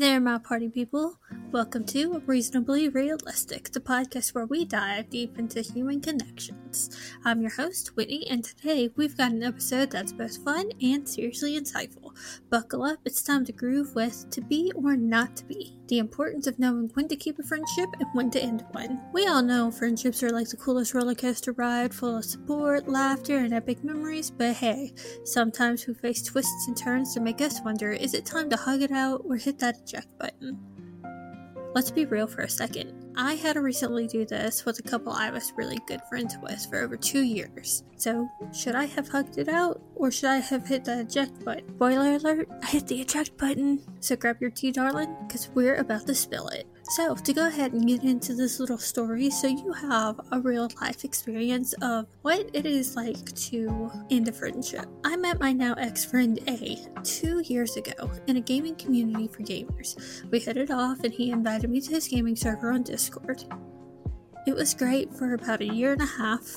there, my party people. Welcome to Reasonably Realistic, the podcast where we dive deep into human connections. I'm your host, Whitney, and today we've got an episode that's both fun and seriously insightful. Buckle up, it's time to groove with to be or not to be. The importance of knowing when to keep a friendship and when to end one. We all know friendships are like the coolest roller coaster ride, full of support, laughter, and epic memories, but hey, sometimes we face twists and turns to make us wonder is it time to hug it out or hit that eject button? Let's be real for a second. I had to recently do this with a couple I was really good friends with for over two years. So, should I have hugged it out or should I have hit the eject button? Spoiler alert, I hit the eject button. So, grab your tea, darling, because we're about to spill it. So, to go ahead and get into this little story, so you have a real life experience of what it is like to end a friendship. I met my now ex friend A two years ago in a gaming community for gamers. We hit it off, and he invited me to his gaming server on Discord. It was great for about a year and a half.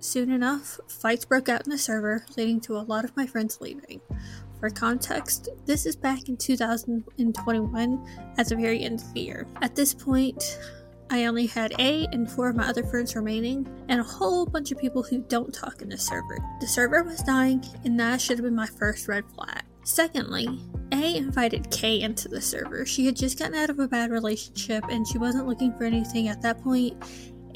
Soon enough, fights broke out in the server, leading to a lot of my friends leaving. For context, this is back in 2021 at the very end of the year. At this point, I only had A and four of my other friends remaining, and a whole bunch of people who don't talk in the server. The server was dying, and that should have been my first red flag. Secondly, A invited K into the server. She had just gotten out of a bad relationship and she wasn't looking for anything at that point,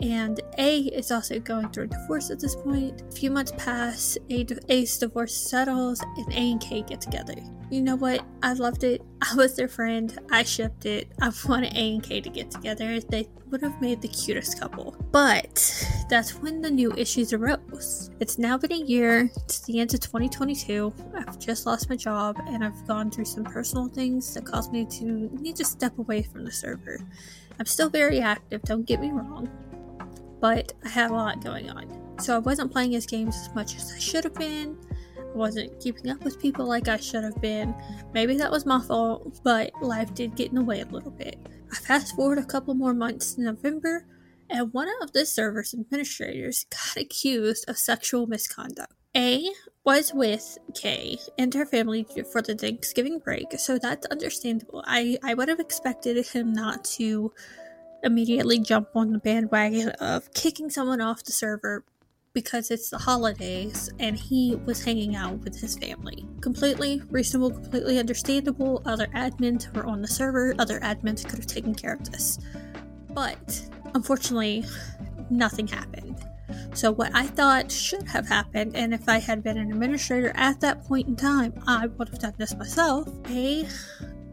and A is also going through a divorce at this point. A few months pass, a, A's divorce settles, and A and K get together. You know what? I loved it. I was their friend. I shipped it. I wanted A and K to get together. They would have made the cutest couple. But that's when the new issues arose. It's now been a year. It's the end of 2022. I've just lost my job and I've gone through some personal things that caused me to need to step away from the server. I'm still very active, don't get me wrong but I had a lot going on. So I wasn't playing his games as much as I should have been. I wasn't keeping up with people like I should have been. Maybe that was my fault, but life did get in the way a little bit. I fast forward a couple more months to November, and one of the server's administrators got accused of sexual misconduct. A was with K and her family for the Thanksgiving break, so that's understandable. I, I would have expected him not to immediately jump on the bandwagon of kicking someone off the server because it's the holidays and he was hanging out with his family. Completely reasonable, completely understandable. Other admins were on the server, other admins could have taken care of this. But unfortunately, nothing happened. So, what I thought should have happened, and if I had been an administrator at that point in time, I would have done this myself. A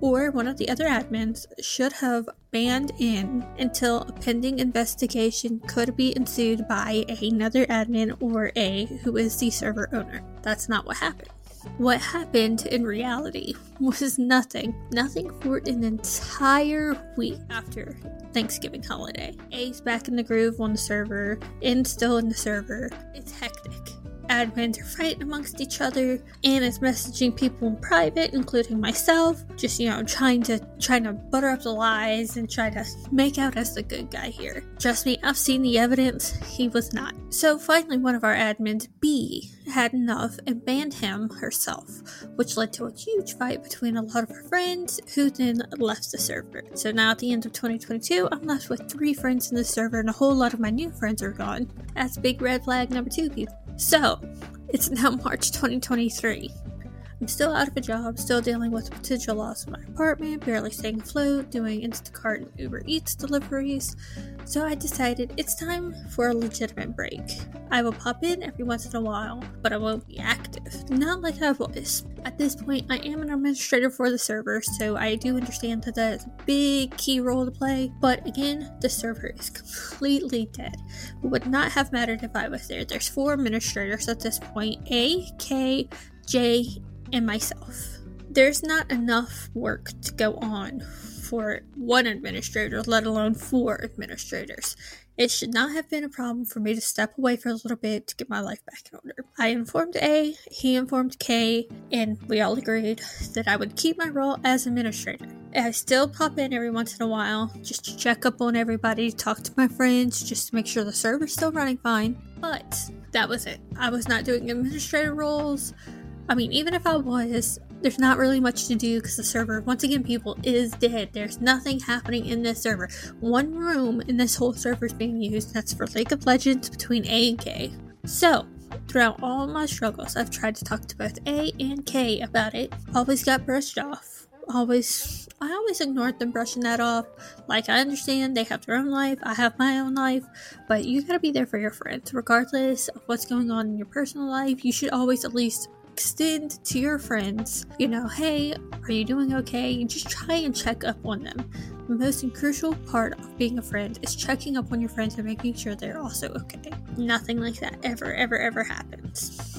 or one of the other admins should have banned in until a pending investigation could be ensued by another admin or A who is the server owner. That's not what happened. What happened in reality was nothing. Nothing for an entire week after Thanksgiving holiday. A's back in the groove on the server, and still in the server. It's hectic admins are fighting amongst each other and is messaging people in private including myself just you know trying to trying to butter up the lies and try to make out as the good guy here. Trust me i've seen the evidence. He was not. So finally one of our admins b had enough and banned him herself which led to a huge fight between a lot of her friends who then left the server. So now at the end of 2022 i'm left with three friends in the server and a whole lot of my new friends are gone. That's big red flag number two people so, it's now March 2023. I'm still out of a job, still dealing with the potential loss of my apartment, barely staying afloat, doing Instacart and Uber Eats deliveries. So I decided it's time for a legitimate break. I will pop in every once in a while, but I won't be active. Not like I was. At this point, I am an administrator for the server, so I do understand that that is a big key role to play. But again, the server is completely dead. It would not have mattered if I was there. There's four administrators at this point A, K, J, and myself. There's not enough work to go on for one administrator, let alone four administrators. It should not have been a problem for me to step away for a little bit to get my life back in order. I informed A, he informed K, and we all agreed that I would keep my role as administrator. I still pop in every once in a while just to check up on everybody, talk to my friends, just to make sure the server's still running fine. But that was it. I was not doing administrator roles. I mean, even if I was, there's not really much to do because the server, once again, people, is dead. There's nothing happening in this server. One room in this whole server is being used, that's for League of Legends between A and K. So, throughout all my struggles, I've tried to talk to both A and K about it. Always got brushed off. Always, I always ignored them brushing that off. Like, I understand they have their own life, I have my own life, but you gotta be there for your friends. Regardless of what's going on in your personal life, you should always at least extend to your friends, you know, hey, are you doing okay? Just try and check up on them. The most crucial part of being a friend is checking up on your friends and making sure they're also okay. Nothing like that ever, ever, ever happens.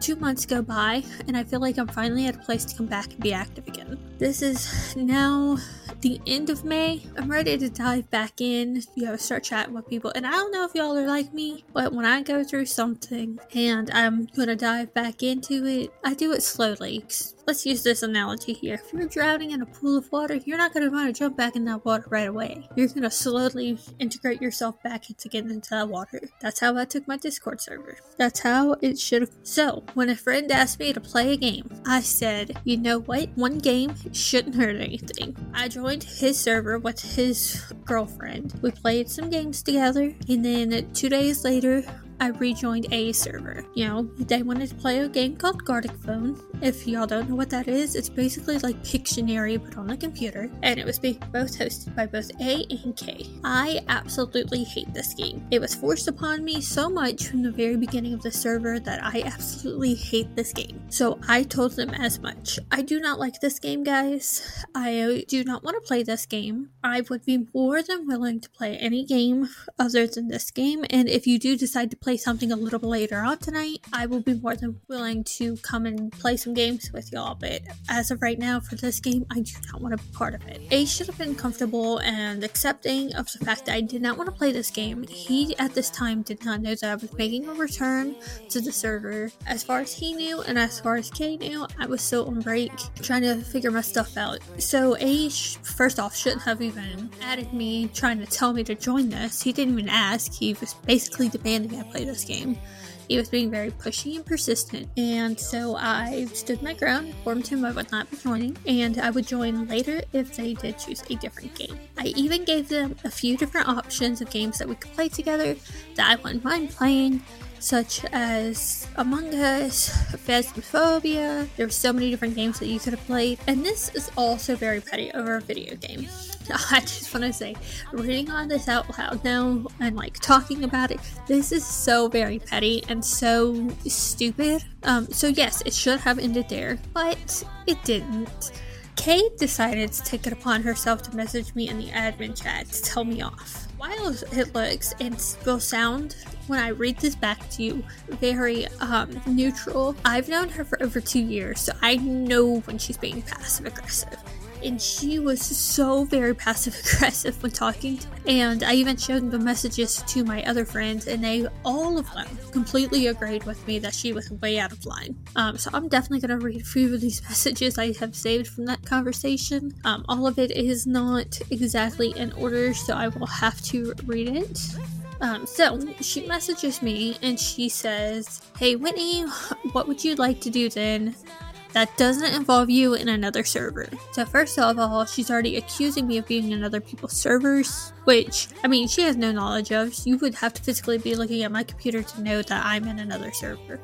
Two months go by, and I feel like I'm finally at a place to come back and be active again. This is now the end of May. I'm ready to dive back in, you know, start chatting with people. And I don't know if y'all are like me, but when I go through something and I'm gonna dive back into it, I do it slowly. Let's use this analogy here. If you're drowning in a pool of water, you're not going to want to jump back in that water right away. You're going to slowly integrate yourself back into getting into that water. That's how I took my Discord server. That's how it should have. So, when a friend asked me to play a game, I said, you know what? One game shouldn't hurt anything. I joined his server with his girlfriend. We played some games together, and then two days later, I rejoined a server. You know, they wanted to play a game called Gartic Phone. If y'all don't know what that is, it's basically like Pictionary but on a computer, and it was being both hosted by both A and K. I absolutely hate this game. It was forced upon me so much from the very beginning of the server that I absolutely hate this game. So I told them as much. I do not like this game, guys. I do not want to play this game. I would be more than willing to play any game other than this game, and if you do decide to play play something a little bit later on tonight, I will be more than willing to come and play some games with y'all. But as of right now, for this game, I do not want to be part of it. A should have been comfortable and accepting of the fact that I did not want to play this game. He, at this time, did not know that I was making a return to the server. As far as he knew, and as far as Kay knew, I was still on break trying to figure my stuff out. So, A, first off, shouldn't have even added me trying to tell me to join this. He didn't even ask, he was basically demanding I play play this game. He was being very pushy and persistent, and so I stood my ground, informed him I would not be joining, and I would join later if they did choose a different game. I even gave them a few different options of games that we could play together that I wouldn't mind playing, such as Among Us, Phasmophobia. There were so many different games that you could have played, and this is also very petty over a video game. I just want to say, reading all this out loud now and like talking about it, this is so very petty and so stupid. Um, so yes, it should have ended there, but it didn't. Kate decided to take it upon herself to message me in the admin chat to tell me off. While it looks and will sound when I read this back to you very um, neutral, I've known her for over two years, so I know when she's being passive aggressive and she was so very passive aggressive when talking. to, And I even showed the messages to my other friends, and they all of them completely agreed with me that she was way out of line. Um, so I'm definitely gonna read a few of these messages I have saved from that conversation. Um, all of it is not exactly in order, so I will have to read it. Um, so she messages me and she says, Hey Whitney, what would you like to do then? That doesn't involve you in another server. So, first of all, she's already accusing me of being in other people's servers, which, I mean, she has no knowledge of. You would have to physically be looking at my computer to know that I'm in another server.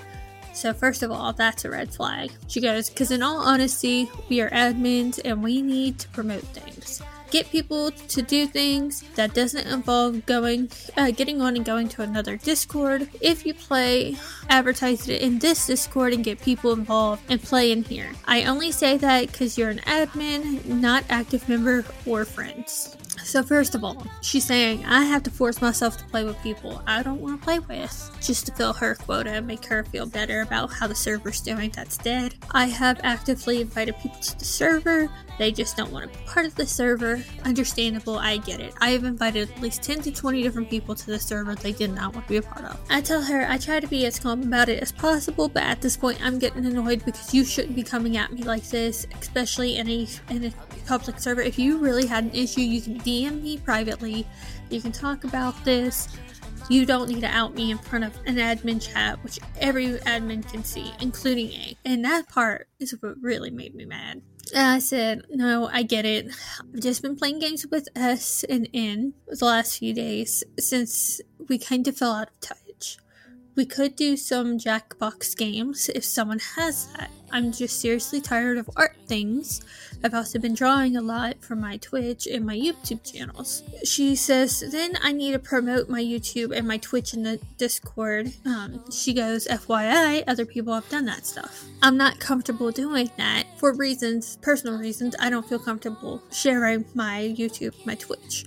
So, first of all, that's a red flag. She goes, because in all honesty, we are admins and we need to promote things get people to do things that doesn't involve going uh, getting on and going to another discord. If you play advertise it in this discord and get people involved and play in here. I only say that because you're an admin not active member or friends so first of all, she's saying I have to force myself to play with people I don't want to play with just to fill her quota and make her feel better about how the server's doing that's dead. I have actively invited people to the server. They just don't want to be part of the server. Understandable, I get it. I have invited at least 10 to 20 different people to the server they did not want to be a part of. I tell her I try to be as calm about it as possible, but at this point I'm getting annoyed because you shouldn't be coming at me like this, especially in a, in a public server. If you really had an issue, you can DM me privately. You can talk about this. You don't need to out me in front of an admin chat, which every admin can see, including A. And that part is what really made me mad. And I said, No, I get it. I've just been playing games with S and N the last few days since we kind of fell out of touch. We could do some Jackbox games if someone has that. I'm just seriously tired of art things. I've also been drawing a lot for my Twitch and my YouTube channels. She says, then I need to promote my YouTube and my Twitch in the Discord. Um, she goes, FYI, other people have done that stuff. I'm not comfortable doing that for reasons, personal reasons. I don't feel comfortable sharing my YouTube, my Twitch.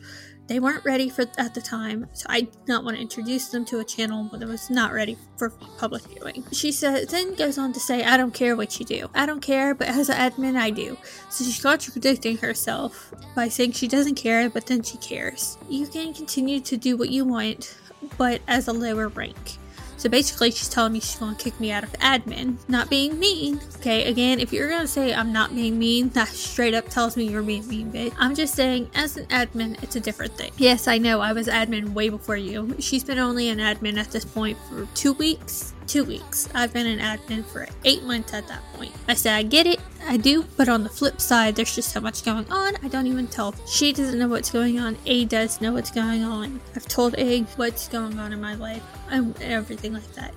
They weren't ready for at the time, so I did not want to introduce them to a channel that was not ready for public viewing. She said, then goes on to say, I don't care what you do. I don't care, but as an admin, I do. So she's contradicting herself by saying she doesn't care, but then she cares. You can continue to do what you want, but as a lower rank. So basically, she's telling me she's going to kick me out of admin. Not being mean. Okay, again, if you're going to say I'm not being mean, that straight up tells me you're being mean, bitch. I'm just saying, as an admin, it's a different thing. Yes, I know I was admin way before you. She's been only an admin at this point for two weeks two weeks. I've been an admin for eight months at that point. I said, I get it, I do, but on the flip side, there's just so much going on, I don't even tell. She doesn't know what's going on, A does know what's going on. I've told A what's going on in my life, and everything like that.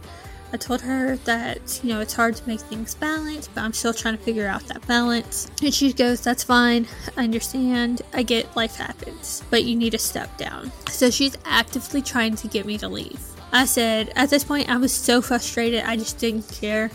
I told her that, you know, it's hard to make things balance, but I'm still trying to figure out that balance. And she goes, That's fine. I understand. I get life happens, but you need to step down. So she's actively trying to get me to leave. I said, at this point, I was so frustrated, I just didn't care.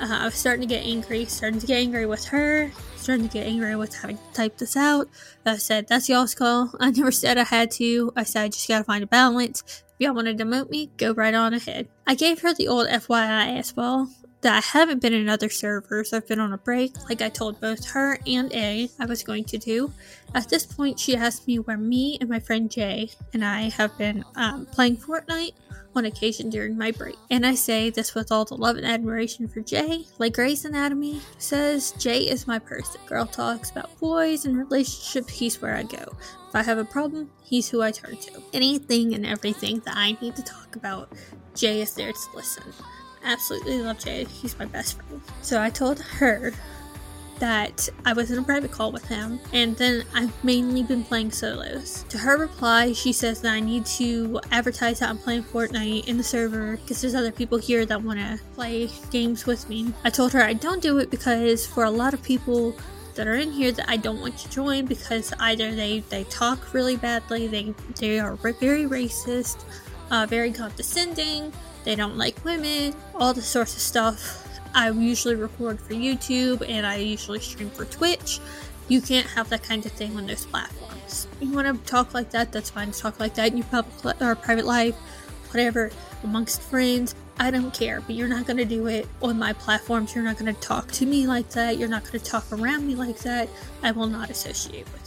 Uh, I was starting to get angry, starting to get angry with her, starting to get angry with having to type this out. I said, that's y'all's call. I never said I had to. I said, I just gotta find a balance. If y'all want to demote me, go right on ahead. I gave her the old FYI as well that I haven't been in other servers. I've been on a break, like I told both her and A I was going to do. At this point, she asked me where me and my friend Jay and I have been um, playing Fortnite on occasion during my break. And I say this with all the love and admiration for Jay. Like Grey's Anatomy says, Jay is my person. Girl talks about boys and relationships, he's where I go. If I have a problem, he's who I turn to. Anything and everything that I need to talk about, Jay is there to listen. Absolutely love Jay. He's my best friend. So I told her that I was in a private call with him, and then I've mainly been playing solos. To her reply, she says that I need to advertise that I'm playing Fortnite in the server because there's other people here that want to play games with me. I told her I don't do it because for a lot of people that are in here that I don't want to join because either they, they talk really badly, they, they are very racist, uh, very condescending, they don't like women, all the sorts of stuff I usually record for YouTube and I usually stream for Twitch. You can't have that kind of thing on those platforms. You want to talk like that, that's fine to talk like that in your public or private life, whatever, amongst friends. I don't care, but you're not going to do it on my platforms. You're not going to talk to me like that. You're not going to talk around me like that. I will not associate with.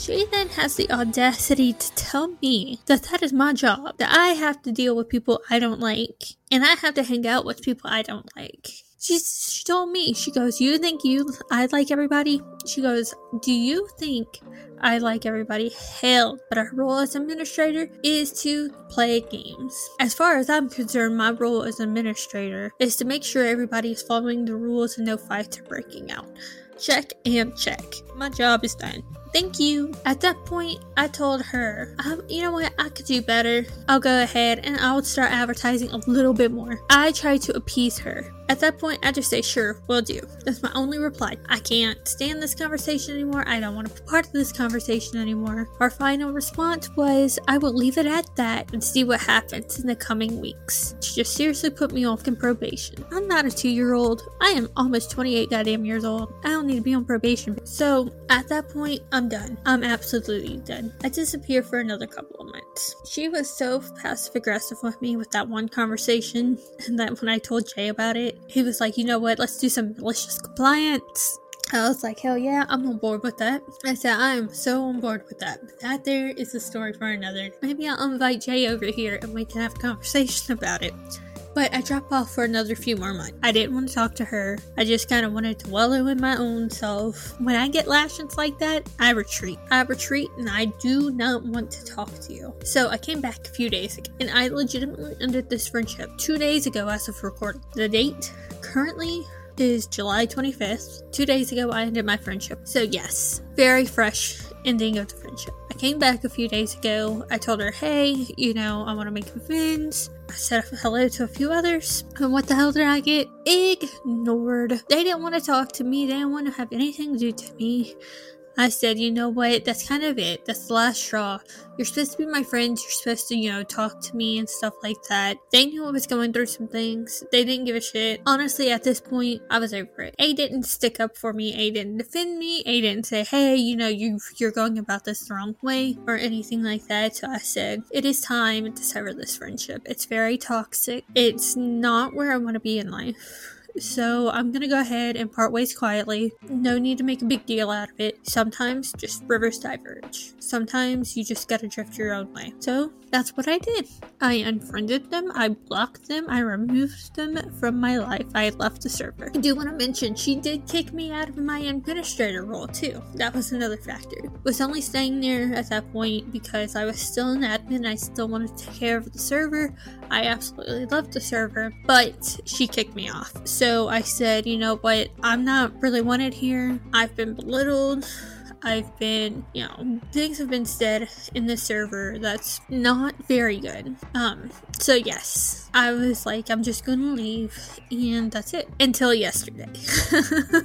She then has the audacity to tell me that that is my job, that I have to deal with people I don't like, and I have to hang out with people I don't like. She she told me she goes you think you i like everybody? She goes do you think i like everybody? Hell but our role as administrator is to play games. As far as i'm concerned my role as administrator is to make sure everybody is following the rules and no fights are breaking out. Check and check. My job is done Thank you. At that point, I told her, um, you know what, I could do better. I'll go ahead and I'll start advertising a little bit more. I tried to appease her. At that point, I just say, sure, we'll do. That's my only reply. I can't stand this conversation anymore. I don't want to be part of this conversation anymore. Our final response was, I will leave it at that and see what happens in the coming weeks. She just seriously put me off in probation. I'm not a two year old. I am almost 28 goddamn years old. I don't need to be on probation. So at that point, I'm done. I'm absolutely done. I disappear for another couple of months. She was so passive aggressive with me with that one conversation, and that when I told Jay about it, he was like, you know what, let's do some malicious compliance. I was like, hell yeah, I'm on board with that. I said, I am so on board with that. But that there is a story for another. Maybe I'll invite Jay over here and we can have a conversation about it. But I dropped off for another few more months. I didn't want to talk to her. I just kind of wanted to wallow in my own self. When I get lashings like that, I retreat. I retreat and I do not want to talk to you. So I came back a few days ago and I legitimately ended this friendship two days ago as of recording. The date currently is July 25th. Two days ago, I ended my friendship. So, yes, very fresh ending of the friendship. Came back a few days ago. I told her, hey, you know, I want to make friends. I said hello to a few others. And what the hell did I get? Ignored. They didn't want to talk to me. They didn't want to have anything to do to me. I said, you know what? That's kind of it. That's the last straw. You're supposed to be my friends. You're supposed to, you know, talk to me and stuff like that. They knew I was going through some things. They didn't give a shit. Honestly, at this point, I was over it. A didn't stick up for me. A didn't defend me. A didn't say, hey, you know, you you're going about this the wrong way or anything like that. So I said, it is time to sever this friendship. It's very toxic. It's not where I want to be in life. So I'm gonna go ahead and part ways quietly. No need to make a big deal out of it. Sometimes just rivers diverge. Sometimes you just gotta drift your own way. So that's what I did. I unfriended them, I blocked them, I removed them from my life. I left the server. I do want to mention she did kick me out of my administrator role too. That was another factor. Was only staying there at that point because I was still an admin. I still wanted to take care of the server. I absolutely loved the server, but she kicked me off. So I said, you know what? I'm not really wanted here. I've been belittled. I've been, you know, things have been said in the server that's not very good. Um, so yes, I was like, I'm just gonna leave, and that's it. Until yesterday.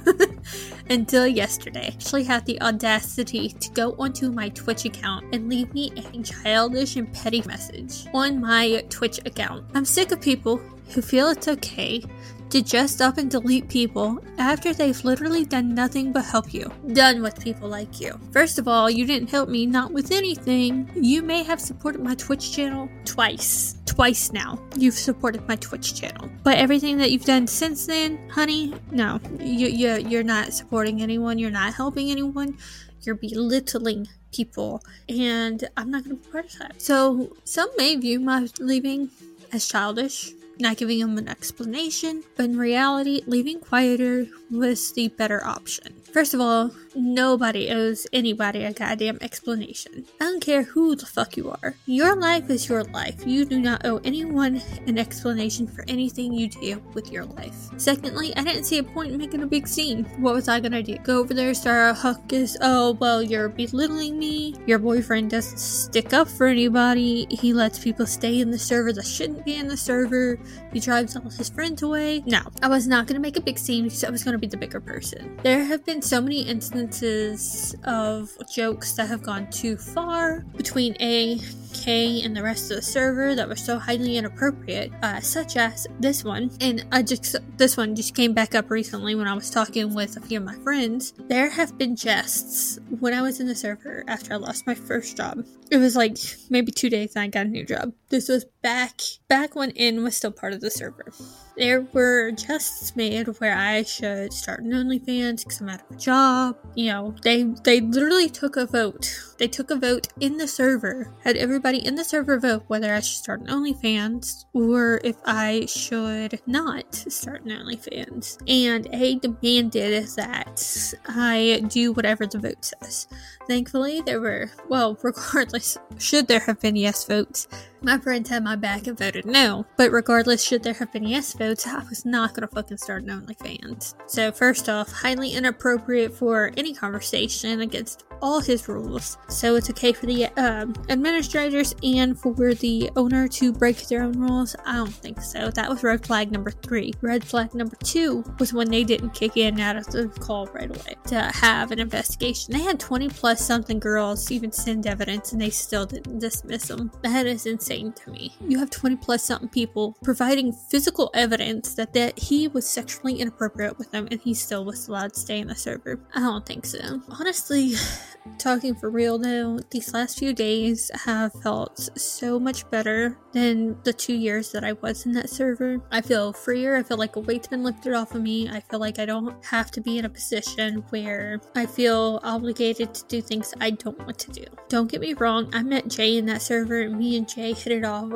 Until yesterday. Actually had the audacity to go onto my Twitch account and leave me a childish and petty message on my Twitch account. I'm sick of people who feel it's okay to just up and delete people after they've literally done nothing but help you. Done with people like you. First of all, you didn't help me, not with anything. You may have supported my Twitch channel twice. Twice now. You've supported my Twitch channel. But everything that you've done since then, honey, no. You, you, you're not supporting anyone. You're not helping anyone. You're belittling people. And I'm not going to be part of that. So, some may view my leaving as childish not giving him an explanation, but in reality, leaving quieter was the better option. First of all, nobody owes anybody a goddamn explanation. I don't care who the fuck you are. Your life is your life. You do not owe anyone an explanation for anything you do with your life. Secondly, I didn't see a point in making a big scene. What was I gonna do? Go over there, start a huckus? Oh, well, you're belittling me. Your boyfriend doesn't stick up for anybody. He lets people stay in the server that shouldn't be in the server. He drives all his friends away. No, I was not gonna make a big scene because I was gonna be the bigger person. There have been so many instances of jokes that have gone too far between A, K, and the rest of the server that were so highly inappropriate, uh, such as this one. And I just this one just came back up recently when I was talking with a few of my friends. There have been jests when I was in the server after I lost my first job. It was like maybe two days and I got a new job. This was back back when In was still part of the server. There were jests made where I should start an OnlyFans because I'm out of a job. You know, they they literally took a vote. They took a vote in the server, had everybody in the server vote whether I should start an OnlyFans or if I should not start an OnlyFans. And A demanded that I do whatever the vote says. Thankfully, there were, well, regardless, should there have been yes votes, my friends had my back and voted no. But regardless, should there have been yes votes, I was not gonna fucking start an OnlyFans. So, first off, highly inappropriate for any conversation against all his rules. So it's okay for the um, administrators and for the owner to break their own rules? I don't think so. That was red flag number three. Red flag number two was when they didn't kick in out of the call right away to have an investigation. They had 20 plus something girls even send evidence and they still didn't dismiss them. That is insane to me. You have 20 plus something people providing physical evidence that, that he was sexually inappropriate with them and he still was allowed to stay in the server? I don't think so. Honestly, talking for real though, these last few days have felt so much better than the two years that I was in that server. I feel freer. I feel like a weight's been lifted off of me. I feel like I don't have to be in a position where I feel obligated to do things I don't want to do. Don't get me wrong, I met Jay in that server, me and Jay hit it off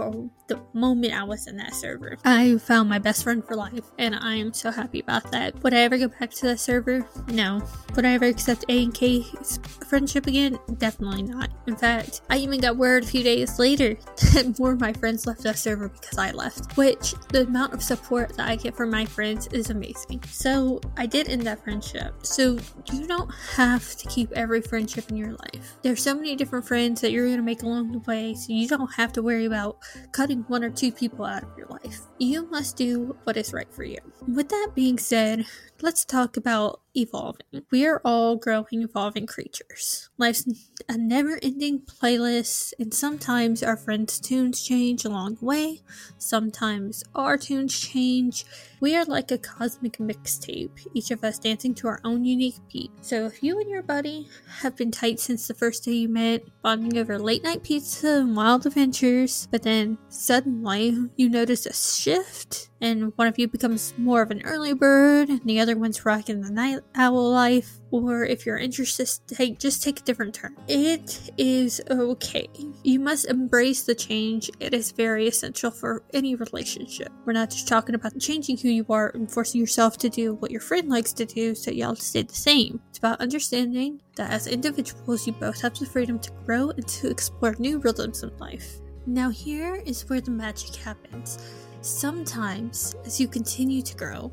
the moment I was in that server. I found my best friend for life, and I am so happy about that. Would I ever go back to that server? No. Would I ever accept A and K's friendship again? Definitely not. In fact, I even got word a few days later that more of my friends left that server because I left, which the amount of support that I get from my friends is amazing. So I did end that friendship. So you don't have to keep every friendship in your life. There's so many different friends that you're going to make along the way, so you don't have to worry about cutting one or two people out of your life. You must do what is right for you. With that being said, let's talk about evolving. We are all growing, evolving creatures. Life's a never ending playlist, and sometimes our friends' tunes change along the way, sometimes our tunes change. We are like a cosmic mixtape, each of us dancing to our own unique beat. So if you and your buddy have been tight since the first day you met, bonding over late night pizza and wild adventures, but then suddenly you notice a shift and one of you becomes more of an early bird and the other one's rocking the night owl life or if you're interested take just take a different turn. It is okay. You must embrace the change. It is very essential for any relationship. We're not just talking about changing who you are and forcing yourself to do what your friend likes to do so y'all stay the same. It's about understanding that as individuals you both have the freedom to grow and to explore new rhythms in life. Now here is where the magic happens Sometimes, as you continue to grow,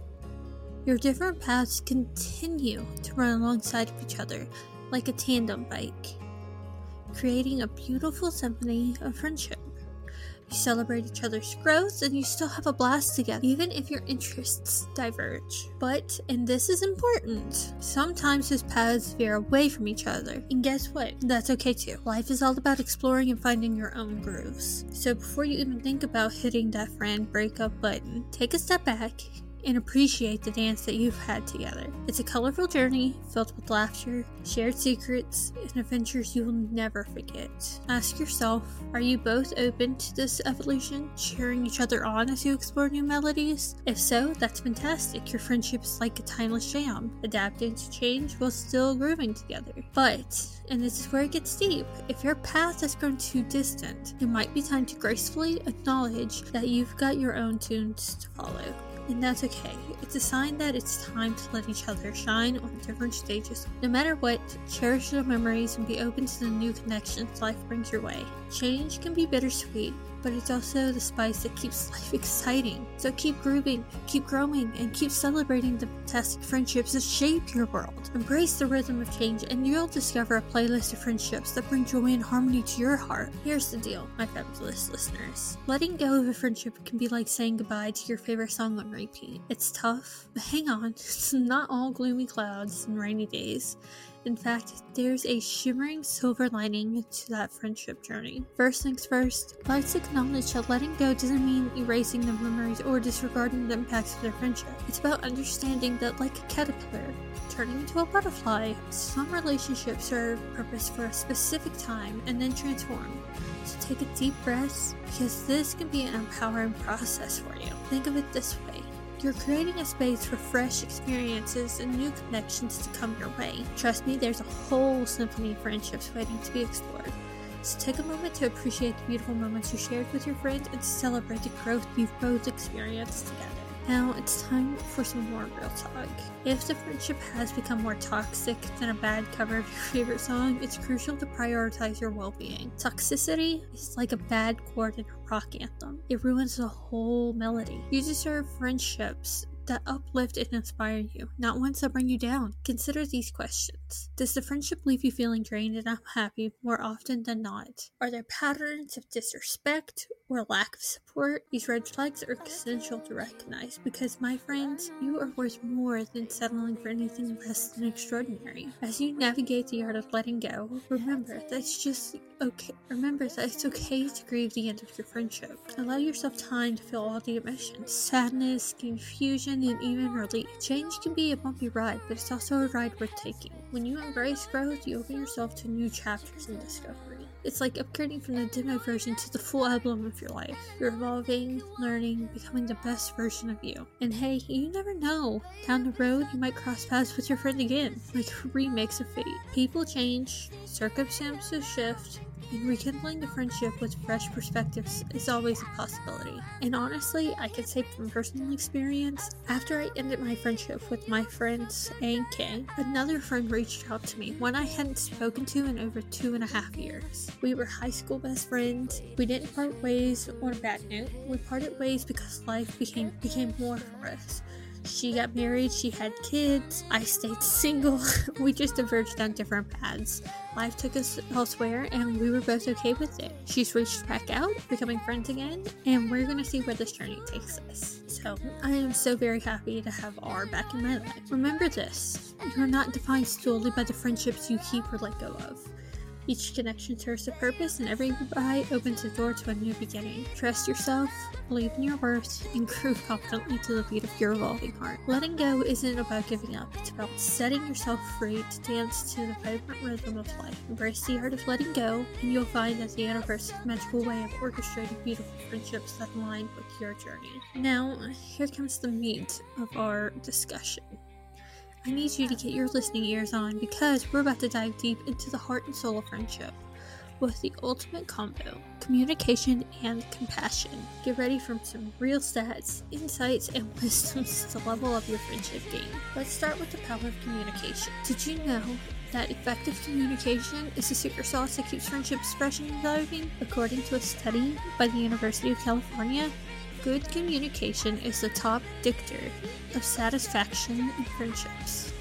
your different paths continue to run alongside of each other like a tandem bike, creating a beautiful symphony of friendship. You celebrate each other's growth and you still have a blast together, even if your interests diverge. But, and this is important, sometimes those paths veer away from each other. And guess what? That's okay too. Life is all about exploring and finding your own grooves. So before you even think about hitting that friend breakup button, take a step back and appreciate the dance that you've had together. It's a colorful journey filled with laughter, shared secrets, and adventures you'll never forget. Ask yourself are you both open to this evolution, cheering each other on as you explore new melodies? If so, that's fantastic. Your friendship is like a timeless jam, adapting to change while still grooving together. But, and this is where it gets deep, if your path has grown too distant, it might be time to gracefully acknowledge that you've got your own tunes to follow and that's okay. It's a sign that it's time to let each other shine on different stages. No matter what, cherish the memories and be open to the new connections life brings your way. Change can be bittersweet, but it's also the spice that keeps life exciting. So keep grooving, keep growing, and keep celebrating the fantastic friendships that shape your world. Embrace the rhythm of change, and you'll discover a playlist of friendships that bring joy and harmony to your heart. Here's the deal, my fabulous listeners. Letting go of a friendship can be like saying goodbye to your favorite song on repeat. It's tough, but hang on, it's not all gloomy clouds and rainy days. In fact, there's a shimmering silver lining to that friendship journey. First things first, let's acknowledge that letting go doesn't mean erasing the memories or disregarding the impacts of their friendship. It's about understanding that, like a caterpillar, turning into a butterfly, some relationships serve purpose for a specific time and then transform. So take a deep breath because this can be an empowering process for you. Think of it this way you're creating a space for fresh experiences and new connections to come your way. Trust me, there's a whole symphony of friendships waiting to be explored. So take a moment to appreciate the beautiful moments you shared with your friends and celebrate the growth you've both experienced together. Now it's time for some more real talk. If the friendship has become more toxic than a bad cover of your favorite song, it's crucial to prioritize your well being. Toxicity is like a bad chord in a rock anthem, it ruins the whole melody. You deserve friendships that uplift and inspire you, not ones that bring you down. Consider these questions Does the friendship leave you feeling drained and unhappy more often than not? Are there patterns of disrespect or lack of support, these red flags are essential to recognize because, my friends, you are worth more than settling for anything less than extraordinary. As you navigate the art of letting go, remember that it's just okay. Remember that it's okay to grieve the end of your friendship. Allow yourself time to feel all the emotions sadness, confusion, and even relief. Change can be a bumpy ride, but it's also a ride worth taking. When you embrace growth, you open yourself to new chapters and discovery. It's like upgrading from the demo version to the full album of your life. You're evolving, learning, becoming the best version of you. And hey, you never know. Down the road, you might cross paths with your friend again, like a remix of Fate. People change, circumstances shift, and rekindling the friendship with fresh perspectives is always a possibility. And honestly, I can say from personal experience, after I ended my friendship with my friends A and K, another friend reached out to me, one I hadn't spoken to in over two and a half years. We were high school best friends. We didn't part ways on a bad note. We parted ways because life became became more for us. She got married, she had kids, I stayed single. we just diverged down different paths. Life took us elsewhere, and we were both okay with it. She's reached back out, becoming friends again, and we're gonna see where this journey takes us. So, I am so very happy to have R back in my life. Remember this you are not defined solely by the friendships you keep or let go of. Each connection serves a purpose, and every goodbye opens a door to a new beginning. Trust yourself, believe in your worth, and groove confidently to the beat of your evolving heart. Letting go isn't about giving up, it's about setting yourself free to dance to the vibrant rhythm of life. Embrace the art of letting go, and you'll find that the universe is a magical way of orchestrating beautiful friendships that align with your journey. Now, here comes the meat of our discussion. I need you to get your listening ears on because we're about to dive deep into the heart and soul of friendship with the ultimate combo communication and compassion. Get ready for some real stats, insights, and wisdoms to level up your friendship game. Let's start with the power of communication. Did you know that effective communication is the secret sauce that keeps friendships fresh and thriving? According to a study by the University of California, good communication is the top predictor of satisfaction in friendships,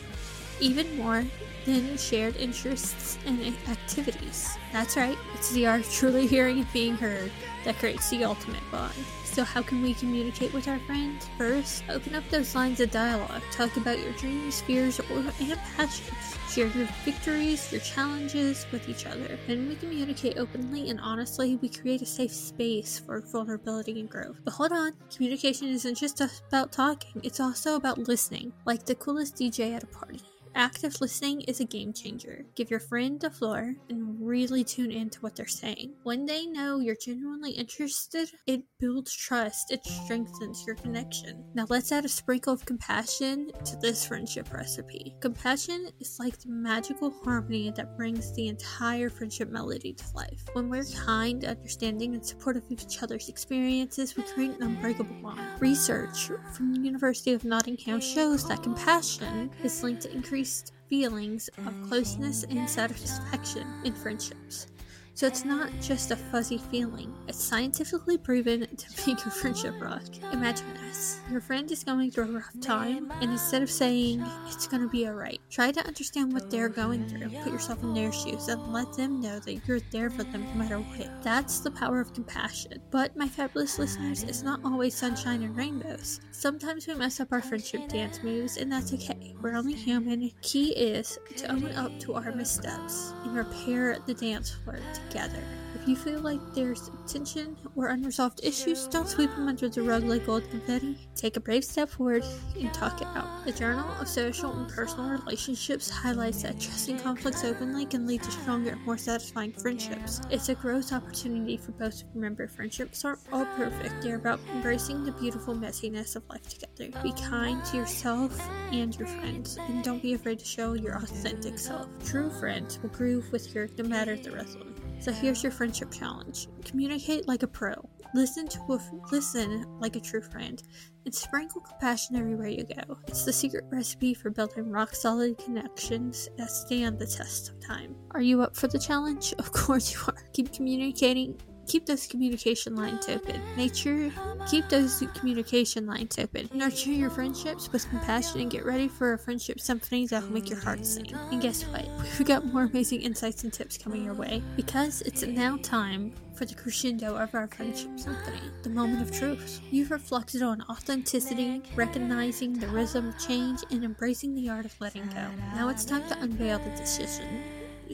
even more than shared interests and activities. That's right, it's the art of truly hearing and being heard that creates the ultimate bond. So, how can we communicate with our friends? First, open up those lines of dialogue. Talk about your dreams, fears, or, and passions. Share your victories, your challenges with each other. When we communicate openly and honestly, we create a safe space for vulnerability and growth. But hold on, communication isn't just about talking, it's also about listening, like the coolest DJ at a party. Active listening is a game changer. Give your friend the floor and really tune into what they're saying. When they know you're genuinely interested, it builds trust, it strengthens your connection. Now, let's add a sprinkle of compassion to this friendship recipe. Compassion is like the magical harmony that brings the entire friendship melody to life. When we're kind, understanding, and supportive of each other's experiences, we create an unbreakable bond. Research from the University of Nottingham shows that compassion is linked to increased feelings of closeness and satisfaction in friendships. So it's not just a fuzzy feeling, it's scientifically proven to make a friendship rock. Imagine this your friend is going through a rough time, and instead of saying, it's gonna be alright, try to understand what they're going through. Put yourself in their shoes and let them know that you're there for them no matter what. That's the power of compassion. But, my fabulous listeners, it's not always sunshine and rainbows. Sometimes we mess up our friendship dance moves, and that's okay. We're only human. Key is to own up to our missteps and repair the dance floor together. If you feel like there's tension or unresolved issues, don't sweep them under the rug like old confetti. Take a brave step forward and talk it out. The Journal of Social and Personal Relationships highlights that addressing conflicts openly can lead to stronger more satisfying friendships. It's a growth opportunity for both. To remember, friendships aren't all perfect, they're about embracing the beautiful messiness of life together. Be kind to yourself and your friends, and don't be afraid to show your authentic self. True friends will groove with you no matter the rhythm. So here's your friendship challenge. Communicate like a pro. Listen to a, listen like a true friend, and sprinkle compassion everywhere you go. It's the secret recipe for building rock solid connections that stand the test of time. Are you up for the challenge? Of course you are. Keep communicating keep those communication lines open. Make sure keep those communication lines open. Nurture your friendships with compassion and get ready for a friendship symphony that will make your heart sing. And guess what? We've got more amazing insights and tips coming your way because it's now time for the crescendo of our friendship symphony, the moment of truth. You've reflected on authenticity, recognizing the rhythm of change, and embracing the art of letting go. Now it's time to unveil the decision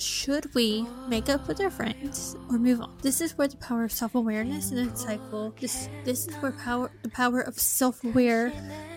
should we make up with our friends or move on? This is where the power of self-awareness and insightful. This this is where power the power of self-aware.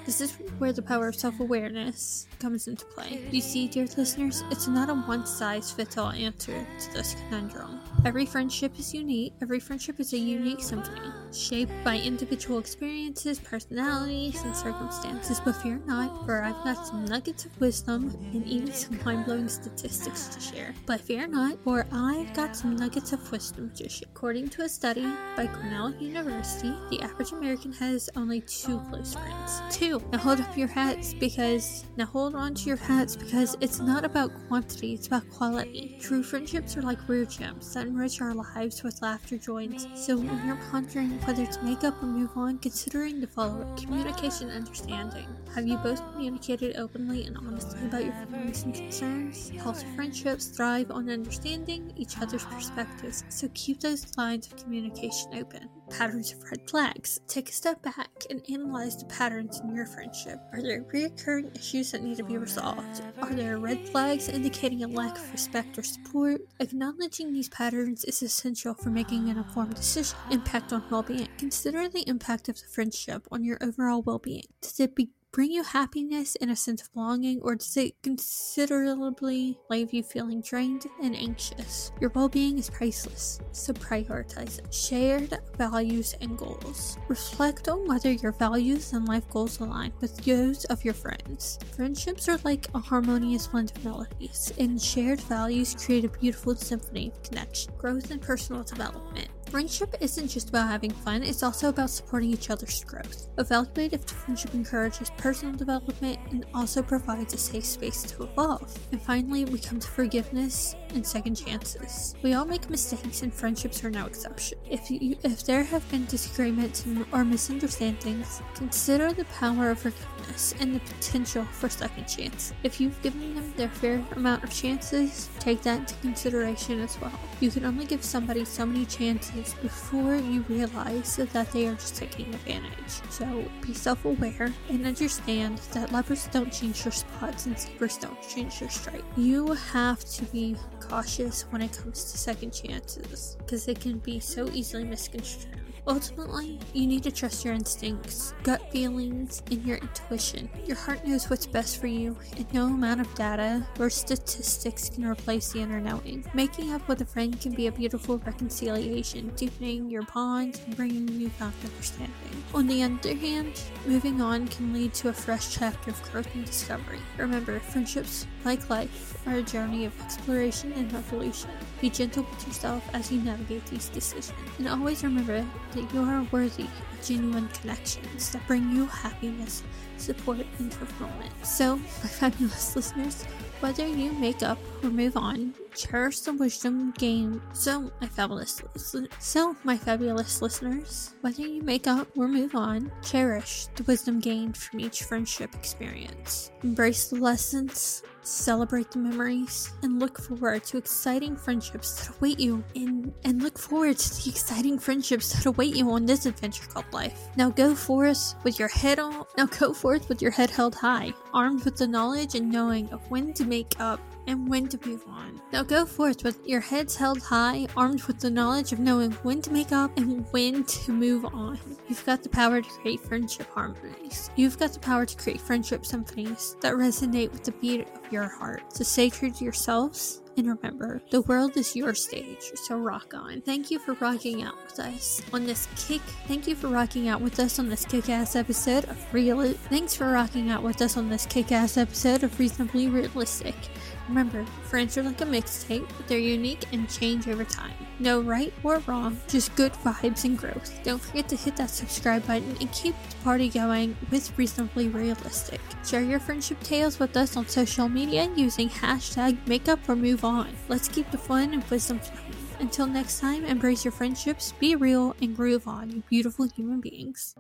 This is where the power of self-awareness comes into play. You see, dear listeners, it's not a one-size-fits-all answer to this conundrum. Every friendship is unique. Every friendship is a unique symphony, shaped by individual experiences, personalities, and circumstances. But fear not, for I've got some nuggets of wisdom and even some mind-blowing statistics to share. But fear not, for I've got some nuggets of wisdom to share. According to a study by Cornell University, the average American has only two close friends. Two. Now hold up your hats because now hold on to your hats because it's not about quantity, it's about quality. True friendships are like rare gems that enrich our lives with laughter joins. So when you're pondering whether to make up or move on, considering the following communication understanding. Have you both communicated openly and honestly about your feelings and concerns? Healthy friendships thrive on understanding each other's perspectives, so keep those lines of communication open. Patterns of red flags. Take a step back and analyze the patterns in your friendship. Are there recurring issues that need to be resolved? Are there red flags indicating a lack of respect or support? Acknowledging these patterns is essential for making an informed decision. Impact on well being. Consider the impact of the friendship on your overall well being. Does it be bring you happiness and a sense of belonging, or does it considerably leave you feeling drained and anxious? Your well being is priceless, so prioritize it. Shared values and goals. Reflect on whether your values and life goals align with those of your friends. Friendships are like a harmonious blend of melodies, and shared values create a beautiful symphony of connection, growth, and personal development. Friendship isn't just about having fun, it's also about supporting each other's growth. Evaluate if friendship encourages personal development and also provides a safe space to evolve. And finally, we come to forgiveness and second chances. We all make mistakes and friendships are no exception. If you if there have been disagreements or misunderstandings, consider the power of forgiveness and the potential for second chance. If you've given them their fair amount of chances, take that into consideration as well. You can only give somebody so many chances before you realize that they are just taking advantage. So be self aware and understand that lovers don't change their spots and zebras don't change their stripe. You have to be cautious when it comes to second chances because they can be so easily misconstrued. Ultimately, you need to trust your instincts, gut feelings, and your intuition. Your heart knows what's best for you, and no amount of data or statistics can replace the inner knowing. Making up with a friend can be a beautiful reconciliation, deepening your bonds and bringing newfound understanding. On the other hand, moving on can lead to a fresh chapter of growth and discovery. Remember, friendships, like life, are a journey of exploration and evolution. Be gentle with yourself as you navigate these decisions, and always remember that you are worthy of genuine connections that bring you happiness, support, and fulfillment. So, my fabulous listeners, whether you make up or move on, cherish the wisdom gained. So, my fabulous, so my fabulous listeners, whether you make up or move on, cherish the wisdom gained from each friendship experience. Embrace the lessons, celebrate the memories, and look forward to exciting friendships that await you in and look forward to the exciting friendships that await you on this adventure called life. Now go forth with your head on now go forth with your head held high, armed with the knowledge and knowing of when to make up and when to move on. Now go forth with your heads held high, armed with the knowledge of knowing when to make up and when to move on. You've got the power to create friendship harmonies. You've got the power to create friendship symphonies that resonate with the beat of your heart. So stay true to yourselves and remember, the world is your stage, so rock on. Thank you for rocking out with us on this kick. Thank you for rocking out with us on this kick-ass episode of Real. Thanks for rocking out with us on this kick-ass episode of Reasonably Realistic. Remember, friends are like a mixtape, but they're unique and change over time. No right or wrong, just good vibes and growth. Don't forget to hit that subscribe button and keep the party going with Reasonably Realistic. Share your friendship tales with us on social media using hashtag makeup or move on. Let's keep the fun and wisdom flowing. Until next time, embrace your friendships, be real, and groove on, you beautiful human beings.